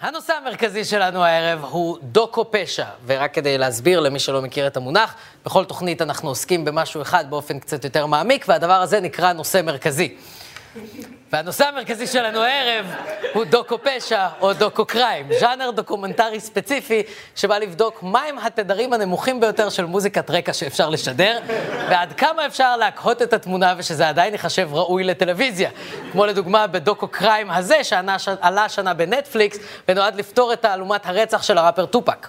הנושא המרכזי שלנו הערב הוא דוקו פשע, ורק כדי להסביר למי שלא מכיר את המונח, בכל תוכנית אנחנו עוסקים במשהו אחד באופן קצת יותר מעמיק, והדבר הזה נקרא נושא מרכזי. והנושא המרכזי שלנו הערב הוא דוקו פשע או דוקו crime, ז'אנר דוקומנטרי ספציפי שבא לבדוק מהם התדרים הנמוכים ביותר של מוזיקת רקע שאפשר לשדר, ועד כמה אפשר להקהות את התמונה ושזה עדיין ייחשב ראוי לטלוויזיה. כמו לדוגמה בדוקו crime הזה שעלה השנה בנטפליקס ונועד לפתור את תעלומת הרצח של הראפר טופאק.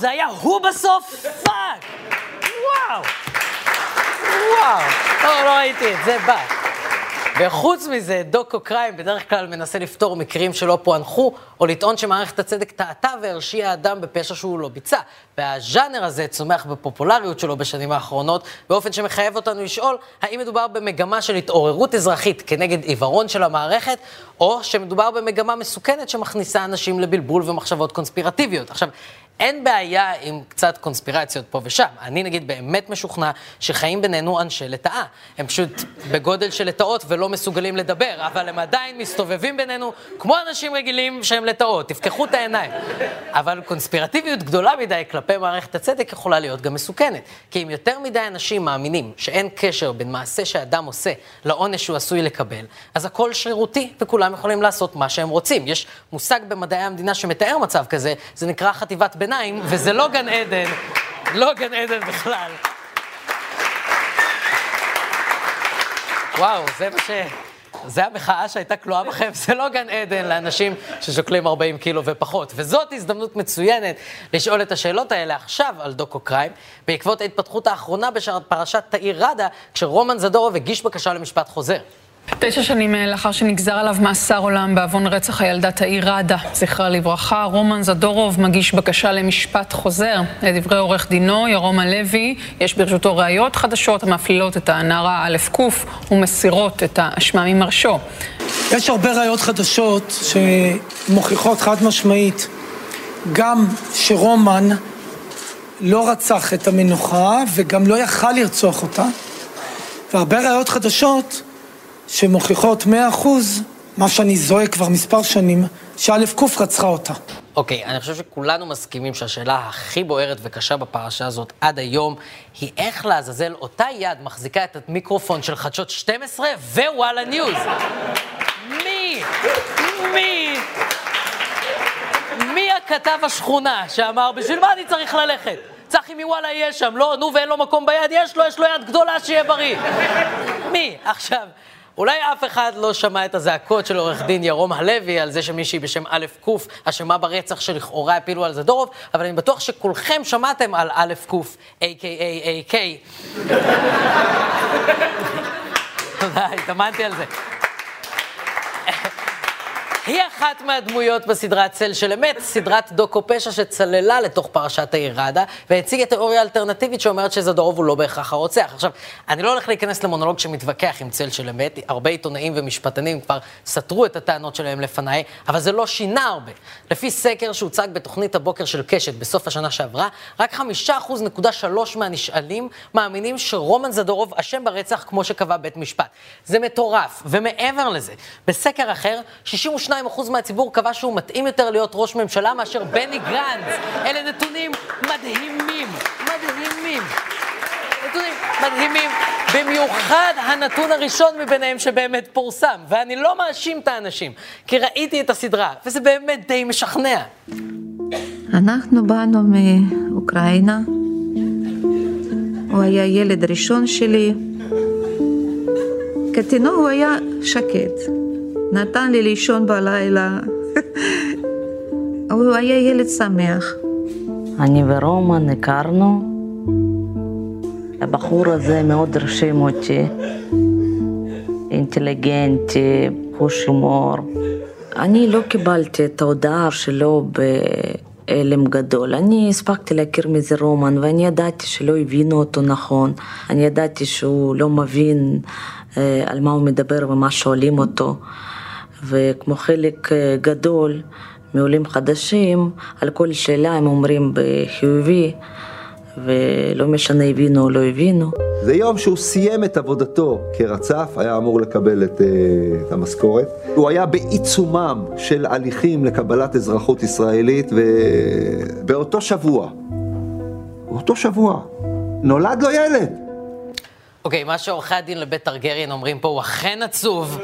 זה היה הוא בסוף? fuck! וואו! וואו! לא, לא ראיתי את זה בא. וחוץ מזה, דוקו קריים בדרך כלל מנסה לפתור מקרים שלא פוענחו, או לטעון שמערכת הצדק טעתה והרשיעה אדם בפשע שהוא לא ביצע. והז'אנר הזה צומח בפופולריות שלו בשנים האחרונות, באופן שמחייב אותנו לשאול האם מדובר במגמה של התעוררות אזרחית כנגד עיוורון של המערכת, או שמדובר במגמה מסוכנת שמכניסה אנשים לבלבול ומחשבות קונספירטיביות. עכשיו, אין בעיה עם קצת קונספירציות פה ושם. אני נגיד באמת משוכנע שחיים בינינו אנשי לטאה. הם פשוט בגודל של לטאות ולא מסוגלים לדבר, אבל הם עדיין מסתובבים בינינו כמו אנשים רגילים שהם לטאות. תפקחו את העיניים. אבל קונספירטיביות גדולה מדי כלפי מערכת הצדק יכולה להיות גם מסוכנת. כי אם יותר מדי אנשים מאמינים שאין קשר בין מעשה שאדם עושה לעונש שהוא עשוי לקבל, אז הכל שרירותי וכולם יכולים לעשות מה שהם רוצים. יש מושג במדעי המדינה שמתאר מצב כזה, זה נקרא חטיבת ביניים. ביניים, וזה לא גן עדן, לא גן עדן בכלל. וואו, זה מה ש... זה המחאה שהייתה כלואה בכם, זה לא גן עדן לאנשים ששוקלים 40 קילו ופחות. וזאת הזדמנות מצוינת לשאול את השאלות האלה עכשיו על דוקו קריים, בעקבות ההתפתחות האחרונה בפרשת תאיר ראדה, כשרומן זדורוב הגיש בקשה למשפט חוזר. תשע שנים אה, לאחר שנגזר עליו מאסר עולם בעוון רצח הילדה תאיר ראדה, זכרה לברכה, רומן זדורוב מגיש בקשה למשפט חוזר. לדברי עורך דינו, ירום הלוי, יש ברשותו ראיות חדשות המפלילות את הנערה א' ק' ומסירות את האשמה ממרשו. יש הרבה ראיות חדשות שמוכיחות חד משמעית גם שרומן לא רצח את המנוחה וגם לא יכל לרצוח אותה, והרבה ראיות חדשות שמוכיחות מאה אחוז מה שאני זועק כבר מספר שנים, שא' ק' רצחה אותה. אוקיי, okay, אני חושב שכולנו מסכימים שהשאלה הכי בוערת וקשה בפרשה הזאת עד היום היא איך לעזאזל אותה יד מחזיקה את המיקרופון של חדשות 12 ווואלה ניוז. מי? מי? מי הכתב השכונה שאמר, בשביל מה אני צריך ללכת? צחי מוואלה יהיה שם, לא, נו ואין לו מקום ביד, יש לו, יש לו יד גדולה שיהיה בריא. מי? עכשיו... אולי אף אחד לא שמע את הזעקות של עורך דין ירום הלוי על זה שמישהי בשם א' ק' אשמה ברצח שלכאורה הפילו על זדורוב, אבל אני בטוח שכולכם שמעתם על א' ק', A.K.A.A.K. תודה, התאמנתי על זה. היא אחת מהדמויות בסדרה צל של אמת, סדרת דוקו פשע שצללה לתוך פרשת העיר ראדה, והציגה תיאוריה אלטרנטיבית שאומרת שזדורוב הוא לא בהכרח הרוצח. עכשיו, אני לא הולך להיכנס למונולוג שמתווכח עם צל של אמת, הרבה עיתונאים ומשפטנים כבר סתרו את הטענות שלהם לפניי, אבל זה לא שינה הרבה. לפי סקר שהוצג בתוכנית הבוקר של קשת בסוף השנה שעברה, רק חמישה אחוז נקודה שלוש מהנשאלים מאמינים שרומן זדורוב אשם ברצח כמו שקבע בית משפט. זה מטורף, ומעבר לזה, בסקר אחר, 62 82% מהציבור קבע שהוא מתאים יותר להיות ראש ממשלה מאשר בני גנץ. אלה נתונים מדהימים, מדהימים. נתונים מדהימים, במיוחד הנתון הראשון מביניהם שבאמת פורסם. ואני לא מאשים את האנשים, כי ראיתי את הסדרה, וזה באמת די משכנע. אנחנו באנו מאוקראינה. הוא היה ילד ראשון שלי. כתינוק הוא היה שקט. נתן לי לישון בלילה. הוא היה ילד שמח. אני ורומן הכרנו. הבחור הזה מאוד הרשים אותי. אינטליגנטי, חוש הומור. אני לא קיבלתי את ההודעה שלו בהלם גדול. אני הספקתי להכיר מזה רומן, ואני ידעתי שלא הבינו אותו נכון. אני ידעתי שהוא לא מבין אה, על מה הוא מדבר ומה שואלים אותו. וכמו חלק אה, גדול מעולים חדשים, על כל שאלה הם אומרים בחיובי, ולא משנה הבינו או לא הבינו. זה יום שהוא סיים את עבודתו כרצף, היה אמור לקבל את, אה, את המשכורת. הוא היה בעיצומם של הליכים לקבלת אזרחות ישראלית, ובאותו שבוע, באותו שבוע, נולד לו ילד. אוקיי, okay, מה שעורכי הדין לבית טרגריאן אומרים פה הוא אכן עצוב,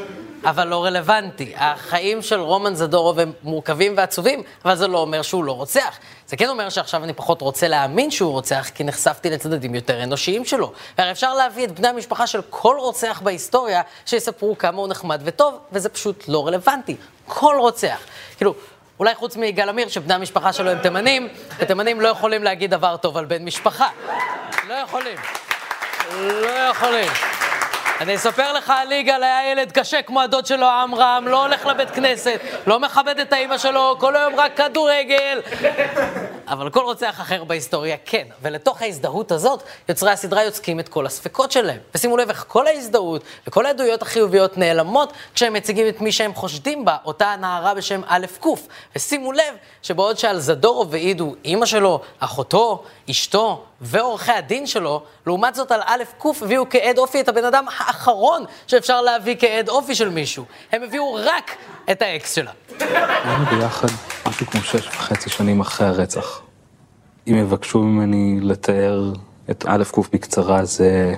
אבל לא רלוונטי. החיים של רומן זדורוב הם מורכבים ועצובים, אבל זה לא אומר שהוא לא רוצח. זה כן אומר שעכשיו אני פחות רוצה להאמין שהוא רוצח, כי נחשפתי לצדדים יותר אנושיים שלו. והרי אפשר להביא את בני המשפחה של כל רוצח בהיסטוריה, שיספרו כמה הוא נחמד וטוב, וזה פשוט לא רלוונטי. כל רוצח. כאילו... אולי חוץ מיגאל עמיר, שבני המשפחה שלו הם תימנים, ותימנים לא יכולים להגיד דבר טוב על בן משפחה. לא יכולים. לא יכולים. אני אספר לך על יגאל, היה ילד קשה כמו הדוד שלו עמרם, לא הולך לבית כנסת, לא מכבד את האימא שלו, כל היום רק כדורגל. אבל כל רוצח אחר בהיסטוריה כן, ולתוך ההזדהות הזאת, יוצרי הסדרה יוצקים את כל הספקות שלהם. ושימו לב איך כל ההזדהות וכל העדויות החיוביות נעלמות כשהם מציגים את מי שהם חושדים בה, אותה נערה בשם א' ק'. ושימו לב שבעוד שעל זדורוב העידו אימא שלו, אחותו, אשתו ועורכי הדין שלו, לעומת זאת על א' ק' הביאו כעד אופי את הבן אדם האחרון שאפשר להביא כעד אופי של מישהו. הם הביאו רק את האקס שלה. היינו ביחד משהו כמו שש וחצי שנים אחרי הרצח. אם יבקשו ממני לתאר את א' ק' בקצרה, זה...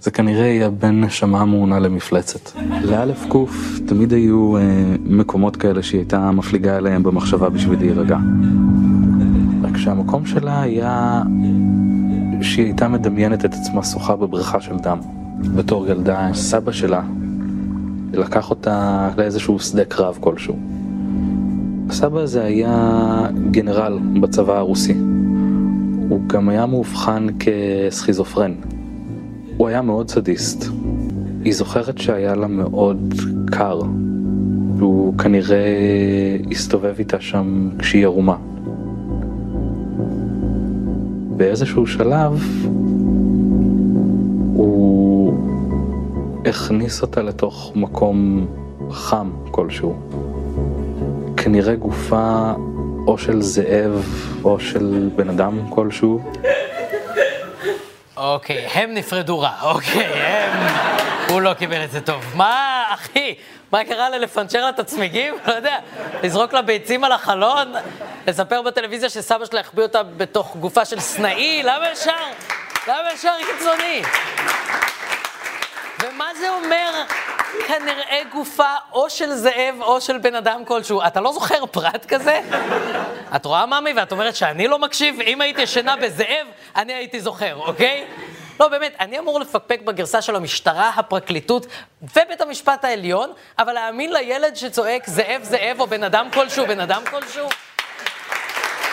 זה כנראה יהיה בין נשמה מעונה למפלצת. לאלף ק' תמיד היו אה, מקומות כאלה שהיא הייתה מפליגה אליהם במחשבה בשביל להירגע. רק שהמקום שלה היה שהיא הייתה מדמיינת את עצמה שוחה בבריכה של דם. בתור ילדה, סבא שלה לקח אותה לאיזשהו שדה קרב כלשהו. הסבא הזה היה גנרל בצבא הרוסי. הוא גם היה מאובחן כסכיזופרן. הוא היה מאוד סדיסט. היא זוכרת שהיה לה מאוד קר. והוא כנראה הסתובב איתה שם כשהיא ערומה. באיזשהו שלב הוא הכניס אותה לתוך מקום חם כלשהו. כנראה גופה או של זאב או של בן אדם כלשהו. אוקיי, הם נפרדו רע, אוקיי, הם... הוא לא קיבל את זה טוב. מה, אחי? מה קרה לה לפנצ'ר לה את הצמיגים? לא יודע, לזרוק לה ביצים על החלון? לספר בטלוויזיה שסבא שלה החביא אותה בתוך גופה של סנאי? למה ישר? למה ישר קיצוני? ומה זה אומר כנראה גופה או של זאב או של בן אדם כלשהו? אתה לא זוכר פרט כזה? את רואה, ממי? ואת אומרת שאני לא מקשיב? אם הייתי ישנה בזאב, אני הייתי זוכר, אוקיי? לא, באמת, אני אמור לפקפק בגרסה של המשטרה, הפרקליטות ובית המשפט העליון, אבל להאמין לילד שצועק זאב זאב או בן אדם כלשהו, בן אדם כלשהו?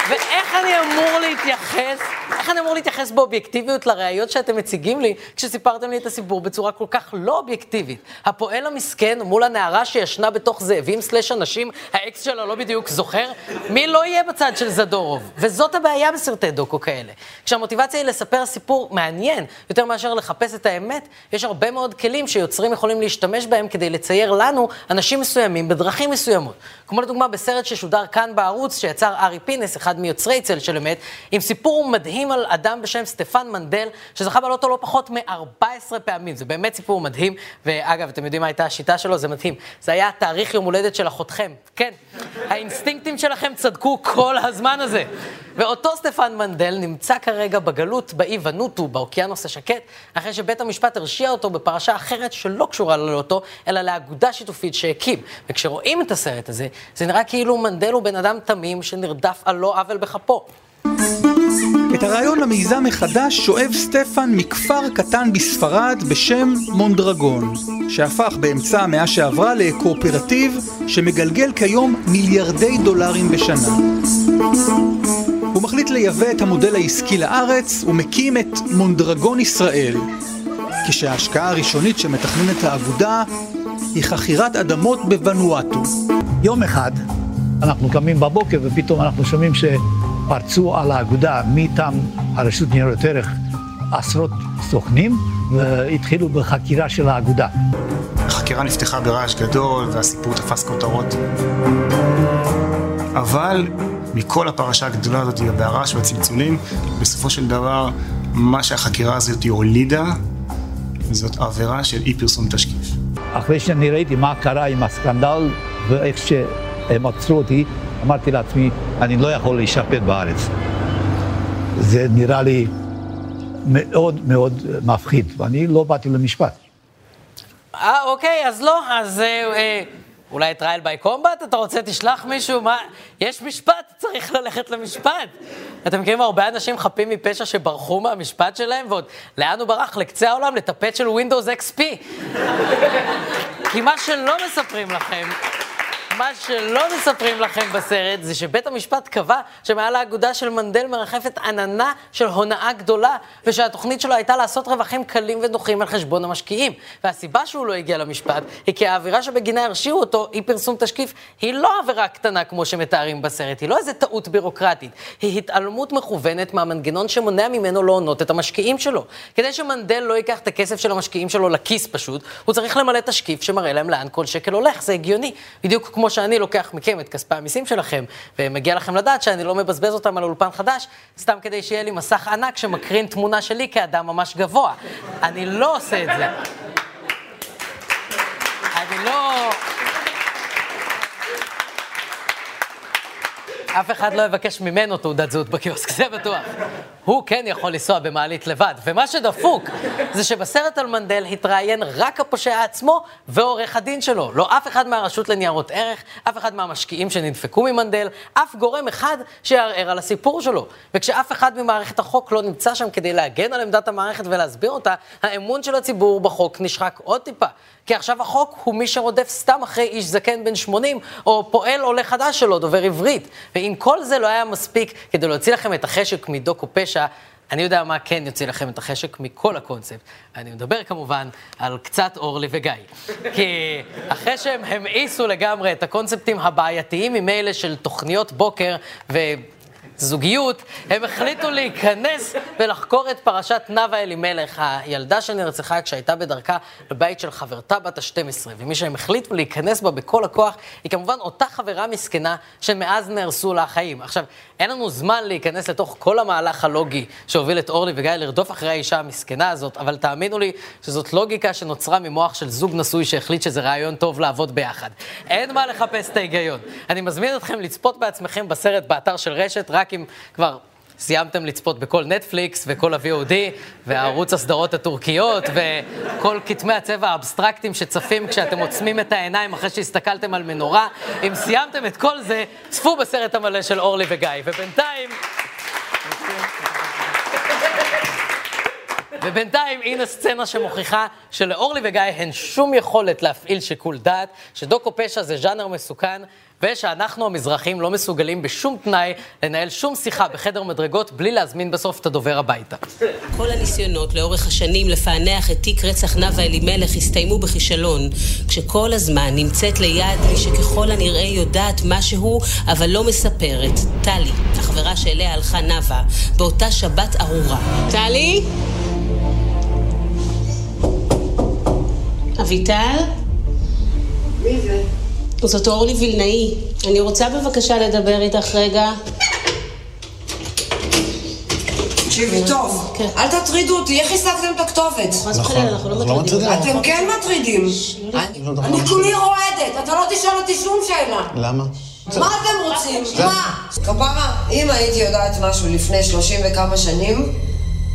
ואיך אני אמור להתייחס, איך אני אמור להתייחס באובייקטיביות לראיות שאתם מציגים לי, כשסיפרתם לי את הסיפור בצורה כל כך לא אובייקטיבית? הפועל המסכן מול הנערה שישנה בתוך זאבים סלש אנשים, האקס שלה לא בדיוק זוכר? מי לא יהיה בצד של זדורוב? וזאת הבעיה בסרטי דוקו כאלה. כשהמוטיבציה היא לספר סיפור מעניין, יותר מאשר לחפש את האמת, יש הרבה מאוד כלים שיוצרים יכולים להשתמש בהם כדי לצייר לנו אנשים מסוימים בדרכים מסוימות. כמו לדוגמה בסרט ששודר כאן בערוץ, שיצר ארי פינס, אחד מיוצרי צל של אמת, עם סיפור מדהים על אדם בשם סטפן מנדל, שזכה בלוטו לא פחות מ-14 פעמים. זה באמת סיפור מדהים, ואגב, אתם יודעים מה הייתה השיטה שלו? זה מדהים. זה היה תאריך יום הולדת של אחותכם. כן, האינסטינקטים שלכם צדקו כל הזמן הזה. ואותו סטפן מנדל נמצא כרגע בגלות באי ונוטו, באוקיינוס השקט, אחרי שבית המשפט הרשיע אותו בפרשה אחרת שלא קשורה ללוטו, אלא לאגודה שיתופית שהקים. וכשרואים את הסרט הזה, זה נראה כאילו מנדל הוא בן אדם תמים שנרדף על לא עוול בכפו. את הרעיון למיזם מחדש שואב סטפן מכפר קטן בספרד בשם מונדרגון, שהפך באמצע המאה שעברה לקואופרטיב שמגלגל כיום מיליארדי דולרים בשנה. הוא מחליט לייבא את המודל העסקי לארץ ומקים את מונדרגון ישראל, כשההשקעה הראשונית שמתכננת האגודה היא חכירת אדמות בוונואטו. יום אחד אנחנו קמים בבוקר ופתאום אנחנו שומעים שפרצו על האגודה מטעם הרשות ניירות ערך עשרות סוכנים והתחילו בחקירה של האגודה. החקירה נפתחה ברעש גדול והסיפור תפס כותרות. אבל מכל הפרשה הגדולה הזאת, והרעש והצלצולים, בסופו של דבר, מה שהחקירה הזאת הולידה, זאת עבירה של אי פרסום תשקיף. אחרי שאני ראיתי מה קרה עם הסקנדל ואיך שהם עצרו אותי, אמרתי לעצמי, אני לא יכול להישפט בארץ. זה נראה לי מאוד מאוד מפחיד, ואני לא באתי למשפט. אה, אוקיי, אז לא, אז אה, אה, אולי את רייל ביי קומבט? אתה רוצה, תשלח מישהו? מה? יש משפט, צריך ללכת למשפט. אתם מכירים הרבה אנשים חפים מפשע שברחו מהמשפט שלהם, ועוד לאן הוא ברח? לקצה העולם, לטפט של Windows XP. כי מה שלא מספרים לכם... מה שלא מספרים לכם בסרט זה שבית המשפט קבע שמעל האגודה של מנדל מרחפת עננה של הונאה גדולה, ושהתוכנית שלו הייתה לעשות רווחים קלים ונוחים על חשבון המשקיעים. והסיבה שהוא לא הגיע למשפט היא כי העבירה שבגינה הרשיעו אותו, אי פרסום תשקיף, היא לא עבירה קטנה כמו שמתארים בסרט, היא לא איזה טעות בירוקרטית, היא התעלמות מכוונת מהמנגנון שמונע ממנו להונות את המשקיעים שלו. כדי שמנדל לא ייקח את הכסף של המשקיעים שלו לכיס פשוט, הוא צריך למלא תשקיף שמראה להם לאן כל שקל הולך, זה הגיוני. בדיוק כמו כמו שאני לוקח מכם את כספי המיסים שלכם, ומגיע לכם לדעת שאני לא מבזבז אותם על אולפן חדש, סתם כדי שיהיה לי מסך ענק שמקרין תמונה שלי כאדם ממש גבוה. אני לא עושה את זה. אני לא... אף אחד לא יבקש ממנו תעודת זהות בקיוסק, זה בטוח. הוא כן יכול לנסוע במעלית לבד. ומה שדפוק, זה שבסרט על מנדל התראיין רק הפושע עצמו ועורך הדין שלו. לא אף אחד מהרשות לניירות ערך, אף אחד מהמשקיעים שנדפקו ממנדל, אף גורם אחד שיערער על הסיפור שלו. וכשאף אחד ממערכת החוק לא נמצא שם כדי להגן על עמדת המערכת ולהסביר אותה, האמון של הציבור בחוק נשחק עוד טיפה. כי עכשיו החוק הוא מי שרודף סתם אחרי איש זקן בן 80, או פועל עולה חדש שלו, דובר עברית. ואם כל זה לא היה מספיק כדי להוציא לכם את החשק מדוקו פשע, אני יודע מה כן יוציא לכם את החשק מכל הקונספט. אני מדבר כמובן על קצת אורלי וגיא. כי אחרי שהם המאיסו לגמרי את הקונספטים הבעייתיים ממילא של תוכניות בוקר ו... זוגיות, הם החליטו להיכנס ולחקור את פרשת נאוה אלימלך, הילדה שנרצחה כשהייתה בדרכה לבית של חברתה בת ה-12. ומי שהם החליטו להיכנס בה בכל הכוח, היא כמובן אותה חברה מסכנה שמאז נהרסו לה החיים. עכשיו, אין לנו זמן להיכנס לתוך כל המהלך הלוגי שהוביל את אורלי וגיא לרדוף אחרי האישה המסכנה הזאת, אבל תאמינו לי שזאת לוגיקה שנוצרה ממוח של זוג נשוי שהחליט שזה רעיון טוב לעבוד ביחד. אין מה לחפש את ההיגיון. אני מזמין אתכם לצפות בעצמכם בסרט באתר של רשת, רק אם כבר סיימתם לצפות בכל נטפליקס וכל ה-VOD וערוץ הסדרות הטורקיות וכל כתמי הצבע האבסטרקטיים שצפים כשאתם עוצמים את העיניים אחרי שהסתכלתם על מנורה. אם סיימתם את כל זה, צפו בסרט המלא של אורלי וגיא. ובינתיים... ובינתיים, הנה סצנה שמוכיחה שלאורלי וגיא אין שום יכולת להפעיל שיקול דעת, שדוקו פשע זה ז'אנר מסוכן, ושאנחנו המזרחים לא מסוגלים בשום תנאי לנהל שום שיחה בחדר מדרגות בלי להזמין בסוף את הדובר הביתה. כל הניסיונות לאורך השנים לפענח את תיק רצח נאוה אלימלך הסתיימו בכישלון, כשכל הזמן נמצאת ליד מי שככל הנראה יודעת משהו, אבל לא מספרת, טלי, החברה שאליה הלכה נאוה, באותה שבת ארורה. טלי? אביטל? מי זה? זאת אורלי וילנאי. אני רוצה בבקשה לדבר איתך רגע. תקשיבי טוב, כן. אל תטרידו אותי, איך השגתם את הכתובת? וחלילה, אנחנו לא, לא מטרידים. אתם כן מטרידים. אני כולי רועדת, אתה לא תשאל אותי שום שאלה. למה? מה אתם רוצים? מה? כפרה, אם הייתי יודעת משהו לפני שלושים וכמה שנים,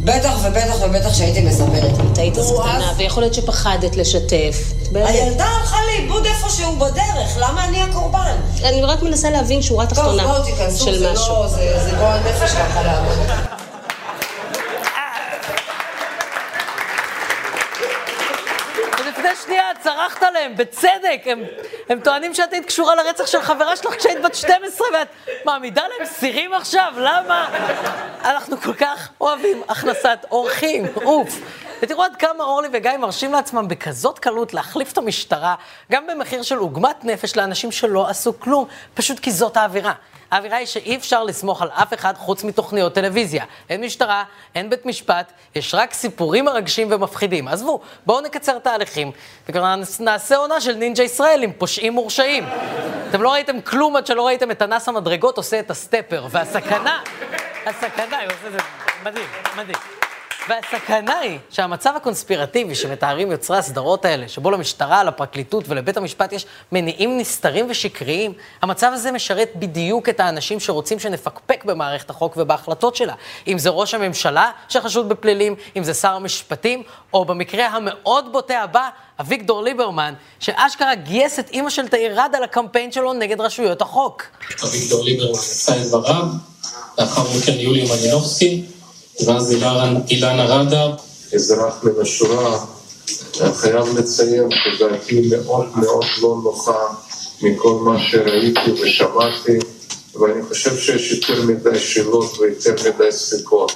בטח ובטח ובטח שהייתי מספרת. את היית אז קטנה, ויכול להיות שפחדת לשתף. הילדה הלכה לאיבוד איפשהו בדרך, למה אני הקורבן? אני רק מנסה להבין שורה תחתונה של משהו. טוב, בואו תיכנסו, זה לא, זה גועל נפש ככה לעבוד. צרחת עליהם, בצדק. הם, הם טוענים שאת היית קשורה לרצח של חברה שלך כשהיית בת 12 ואת מעמידה להם סירים עכשיו? למה? אנחנו כל כך אוהבים הכנסת אורחים, אוף. ותראו עד כמה אורלי וגיא מרשים לעצמם בכזאת קלות להחליף את המשטרה, גם במחיר של עוגמת נפש לאנשים שלא עשו כלום, פשוט כי זאת האווירה. האווירה היא שאי אפשר לסמוך על אף אחד חוץ מתוכניות טלוויזיה. אין משטרה, אין בית משפט, יש רק סיפורים מרגשים ומפחידים. עזבו, בואו נקצר תהליכים, נעשה עונה של נינג'ה ישראל עם פושעים מורשעים. אתם לא ראיתם כלום עד שלא ראיתם את הנס המדרגות עושה את הסטפר, והסכנה, הסכנה, היא עושה את זה מדהים, מדהים. והסכנה היא שהמצב הקונספירטיבי שמתארים יוצרי הסדרות האלה, שבו למשטרה, לפרקליטות ולבית המשפט יש מניעים נסתרים ושקריים, המצב הזה משרת בדיוק את האנשים שרוצים שנפקפק במערכת החוק ובהחלטות שלה. אם זה ראש הממשלה שחשוד בפלילים, אם זה שר המשפטים, או במקרה המאוד בוטה הבא, אביגדור ליברמן, שאשכרה גייס את אימא של תאיר רדה לקמפיין שלו נגד רשויות החוק. אביגדור ליברמן עשה את דבריו, לאחר מכן יוליה מלינובסקי. ואז אילנה רדה. אזרח מן השורה, חייב לציין שדעתי מאוד מאוד לא נוחה מכל מה שראיתי ושמעתי, ואני חושב שיש יותר מדי שאלות ויותר מדי ספקות,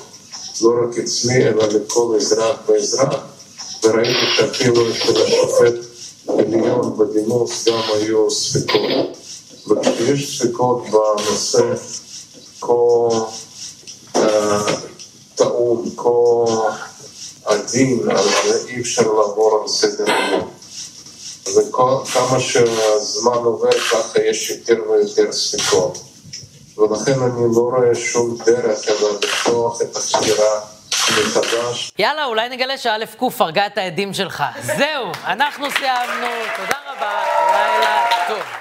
לא רק אצלי, אלא לכל אזרח ואזרח, וראיתי שאפילו אצל השופט עליון בדימוס גם היו ספקות. וכשיש ספקות בנושא כה... כה עדין, אי אפשר לעבור על סדר היום. וכמה שהזמן עובר ככה יש יותר ויותר ספקות. ולכן אני לא רואה שום דרך אלא לפתוח את החקירה מחדש. יאללה, אולי נגלה שא' ק' הרגה את העדים שלך. זהו, אנחנו סיימנו, תודה רבה, לילה טוב.